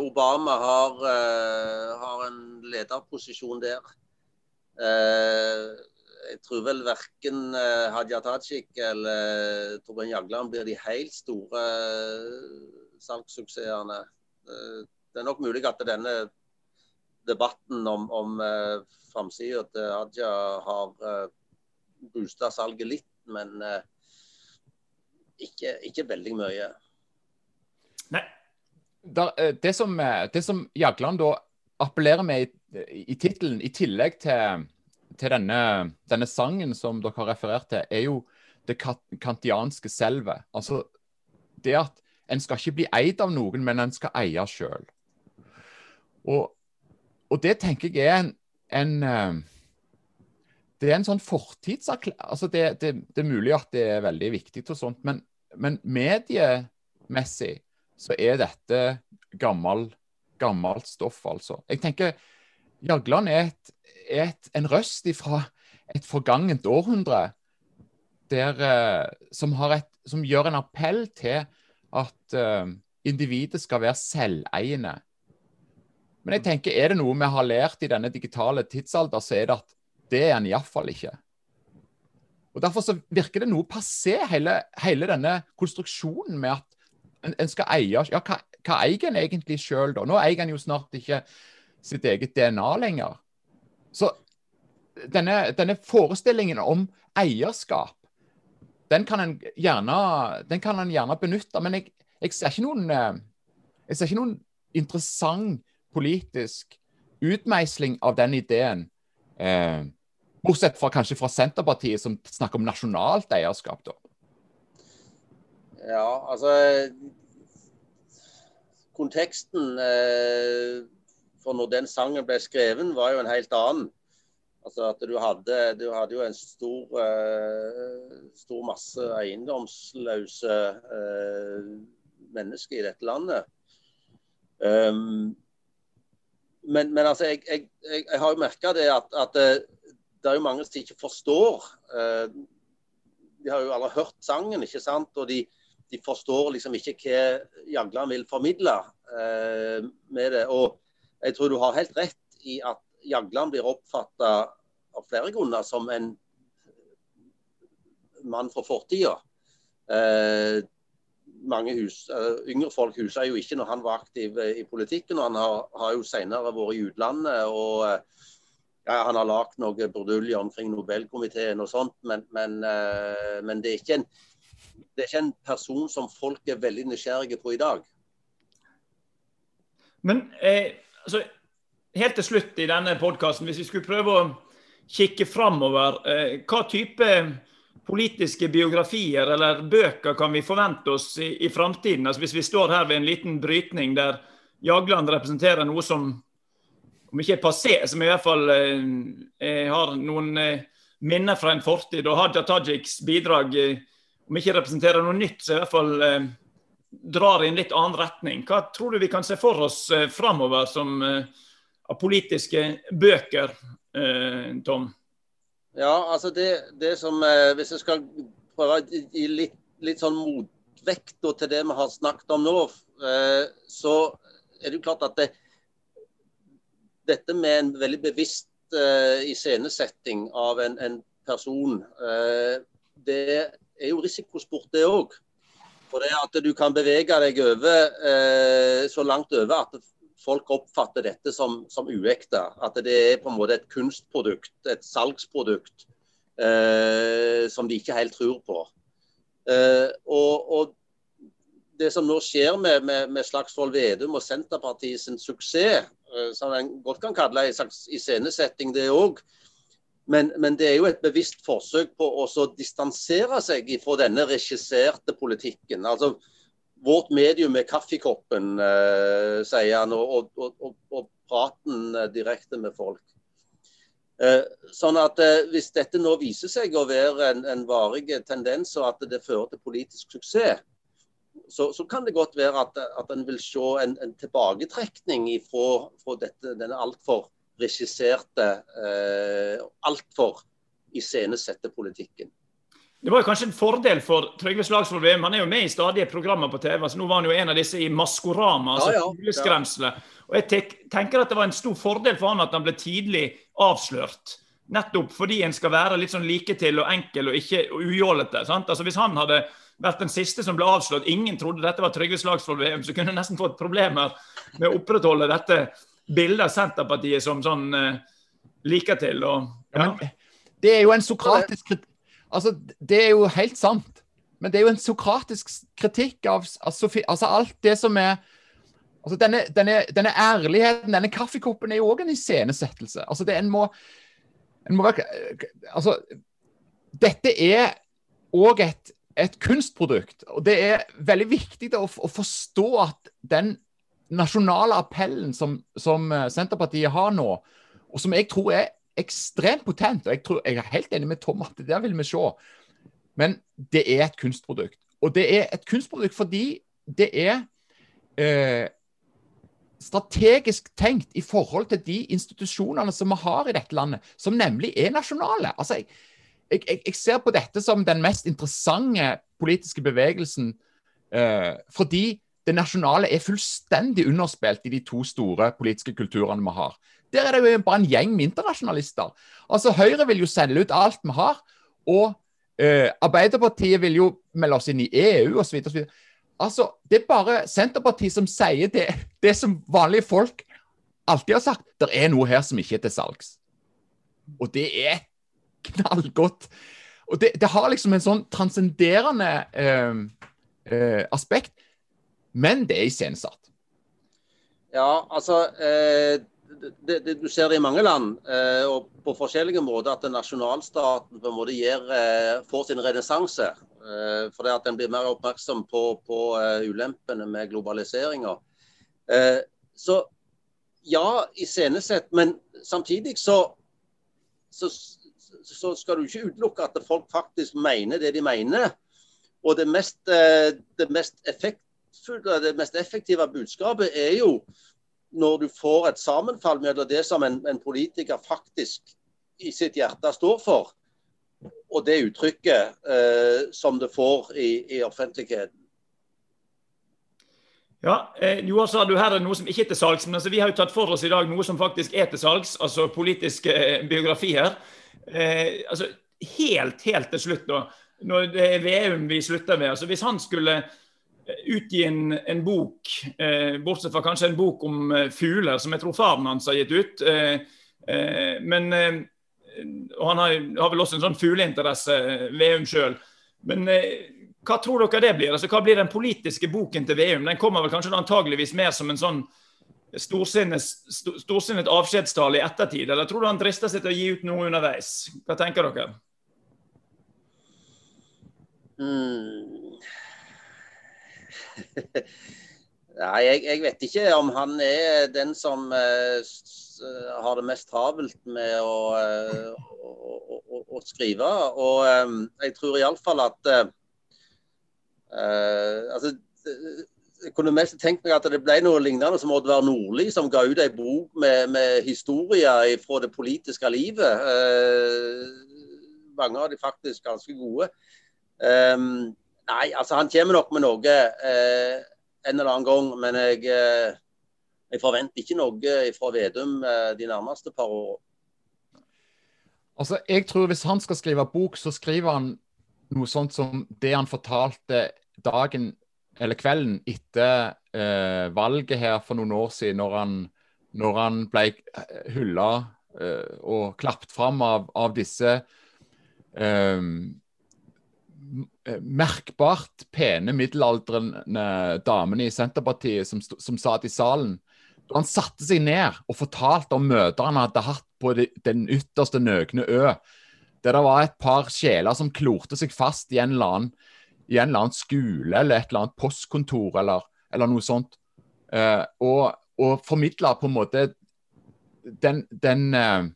Obama har, har en lederposisjon der jeg tror vel verken Hadia Tajik eller Torbjørn Jagland blir de helt store salgssuksessene. Det er nok mulig at denne debatten om, om framsida til Hadia har boosta salget litt, men uh, ikke, ikke, veldig mye. Nei. Der, det, som, det som Jagland da appellerer med i, i tittelen, i tillegg til til denne, denne, sangen som dere har referert til, er jo det kantianske selve. Altså det at en skal ikke bli eid av noen, men en skal eie sjøl. Og, og, det tenker jeg er en, en eh, Det er en sånn fortidserklæring altså det, det, det, er mulig at det er veldig viktig, og sånt, men, men mediemessig så er dette gammel, gammelt stoff, altså. Jeg tenker Jagland er et er et, en røst fra et forgangent århundre der, eh, som, et, som, gjør en appell til at uh, individet skal være selveiende. Men jeg tenker, er det noe vi har lært i denne digitale tidsalder, så er det at det er en iallfall ikke. Og Derfor så virker det noe passé, hele, hele denne konstruksjonen med at en, en skal eie Ja, hva, hva eier en egentlig sjøl, da? Nå eier en jo snart ikke sitt eget DNA lenger. Så denne, denne forestillingen om eierskap, den kan en gjerne, kan en gjerne benytte. Men jeg, jeg, ser noen, eh, jeg ser ikke noen interessant politisk utmeisling av den ideen. Eh, bortsett fra kanskje fra Senterpartiet, som snakker om nasjonalt eierskap, da. Ja, altså Konteksten eh, for når den sangen ble skreven, var jo en helt annen. Altså at Du hadde, du hadde jo en stor, eh, stor masse eiendomsløse eh, mennesker i dette landet. Um, men, men altså, jeg, jeg, jeg, har jo merka det at, at, eh, det er jo mange som ikke forstår. Uh, de har jo aldri hørt sangen, ikke sant. Og de, de forstår liksom ikke hva Jagland vil formidle uh, med det. Og jeg tror du har helt rett i at Jagland blir oppfatta av flere grunner som en mann fra fortida. Uh, mange hus, yngre folk huser jo ikke når han var aktiv i politikken. og Han har, har jo senere vært i utlandet. og ja, Han har lagd noe burdulje omkring Nobelkomiteen og sånt, men, men, men det, er en, det, er ikke en, person som folk er veldig nysgjerrige på i dag. Men altså, helt til slutt i denne podkasten, hvis vi skulle prøve å kikke framover, hva type politiske biografier eller bøker kan vi forvente oss i, i framtiden? Altså hvis vi står her ved en liten brytning der Jagland representerer noe som om ikke et passé, som i hvert fall eh, eh, har noen eh, minner fra en fortid. Og Haja Tajiks bidrag, eh, om ikke representerer noe nytt, så i hvert fall eh, drar i en litt annen retning. Hva tror du vi kan se for oss eh, framover som eh, av politiske bøker, Tom? Ja, altså det, det som Hvis jeg skal prøve å gi litt, litt sånn motvekt til det vi har snakket om nå, så er det jo klart at det, dette med en veldig bevisst uh, iscenesetting av en, en person, uh, det er jo risikosport, det òg. For det at du kan bevege deg over uh, så langt over at folk oppfatter dette som, som uekte. At det er på en måte et kunstprodukt, et salgsprodukt, uh, som de ikke helt tror på. Og, og, det som nå skjer med, med, med Slagsvold Vedum og Senterpartiet sin suksess, som en godt kan kalle en slags iscenesetting, det òg, men, men, det er jo et bevisst forsøk på å distansere seg fra denne regisserte politikken. altså vårt medium er kaffekoppen, eh, sier han, og, og, og, og praten eh, direkte med folk. Eh, sånn at eh, Hvis dette nå viser seg å være en, en varig tendens, og at det fører til politisk suksess, så, så kan det godt være at, at en vil se en, en tilbaketrekning fra denne altfor regisserte, eh, altfor iscenesette politikken. Det var jo kanskje en fordel for Trygve Slagsvold Vedum. Han er jo med i stadige programmer på TV. så Nå var han jo en av disse i Maskorama, altså fugleskremselet. Ja, ja. Og jeg tenker at det var en stor fordel for han at han ble tidlig avslørt. Nettopp fordi en skal være litt sånn like til og enkel og ikke ujålete. Altså Hvis han hadde vært den siste som ble avslørt, ingen trodde dette var Trygve Slagsvold Vedum, så kunne nesten fått problemer med å opprettholde dette bildet av Senterpartiet som sånn uh, liker til. Og, ja. Ja, det er jo en sokratisk kritikk Altså, det er jo helt sant. Men det er jo en sokratisk kritikk av, av Sofie, altså alt det som er altså denne, denne, denne, ærligheten, denne kaffekoppen, er jo òg en iscenesettelse. Altså det en må, en må være, altså, dette er òg et, et, kunstprodukt. Og det er veldig viktig å, å forstå at den nasjonale appellen som, som Senterpartiet har nå, og som jeg tror er ekstremt potent. og Jeg, tror, jeg er helt enig med Tom at det der vil vi se. Men det er et kunstprodukt. Og det er et kunstprodukt fordi det er eh, strategisk tenkt i forhold til de institusjonene som vi har i dette landet, som nemlig er nasjonale. Altså, jeg, jeg, jeg ser på dette som den mest interessante politiske bevegelsen eh, fordi det nasjonale er fullstendig underspilt i de to store politiske kulturene vi har. Der er det jo bare en gjeng med internasjonalister. Altså, Høyre vil jo selge ut alt vi har. Og eh, Arbeiderpartiet vil jo melde oss inn i EU osv. Altså, det er bare Senterpartiet som sier det, det som vanlige folk alltid har sagt. Det er noe her som ikke er til salgs. Og det er knallgodt. Og det, det har liksom en sånn transcenderende eh, eh, aspekt. Men det er iscenesatt. Ja, altså eh, det, det, du ser det i mange land, eh, og på forskjellige måter, at nasjonalstaten på en måte gir, eh, får sin renessanse. Eh, fordi at en blir mer oppmerksom på, på uh, ulempene med globaliseringa. Eh, så ja, iscenesett, men samtidig så, så, så, skal du ikke utelukke at folk faktisk mener det de mener. Og det mest, eh, det mest effektfulle, det mest effektive budskapet er jo når du får et sammenfall mellom det som en, en, politiker faktisk i sitt hjerte står for, og det uttrykket eh, som det får i, i offentligheten. Ja, eh, Joar sa du her er noe som ikke er til salgs, men altså, vi har jo tatt for oss i dag noe som faktisk er til salgs, altså politiske eh, biografier. Eh, altså, helt, helt til slutt, da, når det er Veum vi slutter med. altså Hvis han skulle eh, utgi en, en bok, eh, bortsett fra kanskje en bok om eh, fugler, som jeg tror faren hans har gitt ut. Eh, eh men og Han har, har, vel også en sånn fugleinteresse, Veum sjøl. Men hva tror dere det blir? Altså, hva blir den politiske boken til Veum? Den kommer vel kanskje antageligvis mer som en sånn storsinnet, storsinnet avskjedstale i ettertid, eller tror du han drister seg til å gi ut noe underveis? Hva tenker dere? Mm. Nei, jeg, jeg, vet ikke om han er den som uh, har det mest travelt med å, uh, å, å, å skrive. Og um, jeg tror iallfall at uh, altså, kunne mest tenkt meg at det ble noe lignende som Oddvar Nordli, som ga ut ei bok med, med historier fra det politiske livet. mange av de faktisk ganske gode. Eh, nei, altså han kommer nok med noe eh, en eller annen gang, men jeg, eh, jeg forventer ikke noe fra Vedum eh, de nærmeste par årene. Altså, jeg tror Hvis han skal skrive bok, så skriver han noe sånt som det han fortalte dagen eller kvelden etter eh, valget her for noen år siden, når han, når han ble hylla eh, og klappet fram av, av disse eh, Eh, merkbart pene middelaldrende damene i Senterpartiet som, som satt i salen. Da han satte seg ned og fortalte om møter han hadde hatt på de, den ytterste nøgne ø, der det var et par sjeler som klorte seg fast i en eller annen, i en eller annen skole eller et eller annet postkontor eller, eller noe sånt. Eh, og, og formidla på en måte den, den, uh,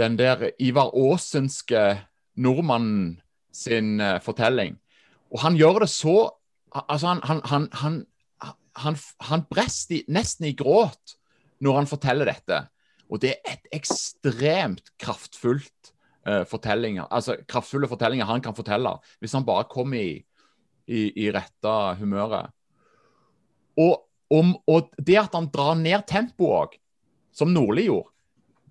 den der Ivar Aasenske nordmannen sin uh, fortelling. Og han gjør det så Altså, han, han, han, han, han brester nesten i gråt når han forteller dette. Og det er et ekstremt kraftfullt uh, fortellinger, altså kraftfulle fortellinger han kan fortelle, hvis han bare kommer i, i, i rette humøret. Og, om, og, det at han drar ned tempoet òg, som Nordli gjorde,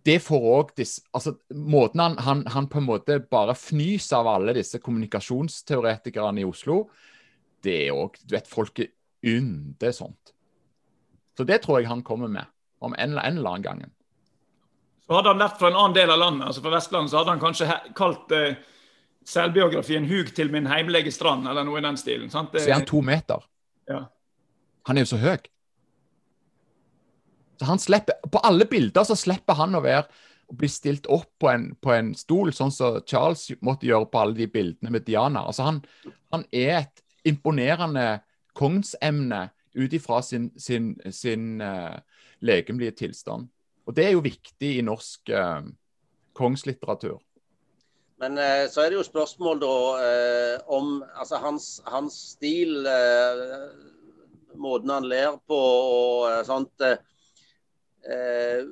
det får òg altså, Måten han, han, han, på en måte bare fnyser av alle disse kommunikasjonsteoretikerne i Oslo, det er òg Du vet, folket ynder sånt. Så det tror jeg han kommer med om en, en eller annen gang. Så hadde han vært fra en annen del av landet, altså fra Vestlandet, så hadde han kanskje kalt eh, selvbiografien 'Hug til min heimlege strand', eller noe i den stilen. Sant? Så er han to meter. Ja. Han er jo så høy. Så han slipper, På alle bilder så slipper han å være å bli stilt opp på en, på en stol, sånn som Charles måtte gjøre på alle de bildene med Diana. Altså han, han er et imponerende kongsemne ut ifra sin, sin, sin uh, legemlige tilstand. Og Det er jo viktig i norsk eh, kongslitteratur. Men eh, så er det jo spørsmål da om altså hans, hans stil, måten han ler på og sånt eh,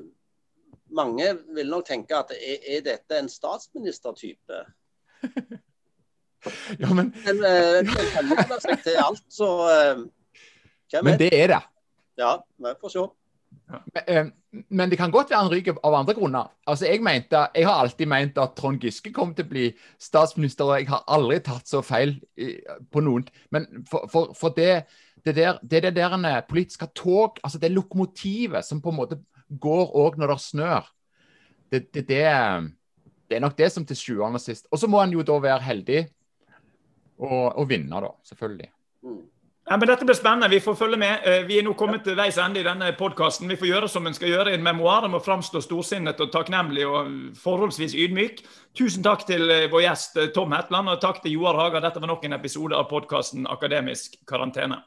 mange vil nok tenke at er, er dette en statsministertype? ja, men Men eh, kan jo seg til alt, så eh, Men det er det. Ja, vi får se. Men, eh, men, det kan godt være han ryker av andre grunner. Altså, jeg, mente, jeg har alltid ment at Trond Giske kom til å bli statsminister, og jeg har aldri tatt så feil på noen. Men for, for, for det det, der, det det der politiske tog, altså det lokomotivet som på en måte går òg når det snør. Det, det, det, er nok det som til sjuende og sist. Og så må han jo da være heldig og, og vinne, da. Selvfølgelig. Mm. Ja, men Dette blir spennende. Vi får følge med. Eh, vi er nå kommet til veis ende i denne podkasten. Vi får gjøre som en skal gjøre i en memoar. Det må framstå storsinnet og takknemlig og forholdsvis ydmyk. Tusen takk til eh, vår gjest eh, Tom Hetland, og takk til Joar Haga. Dette var nok en episode av podkasten Akademisk karantene.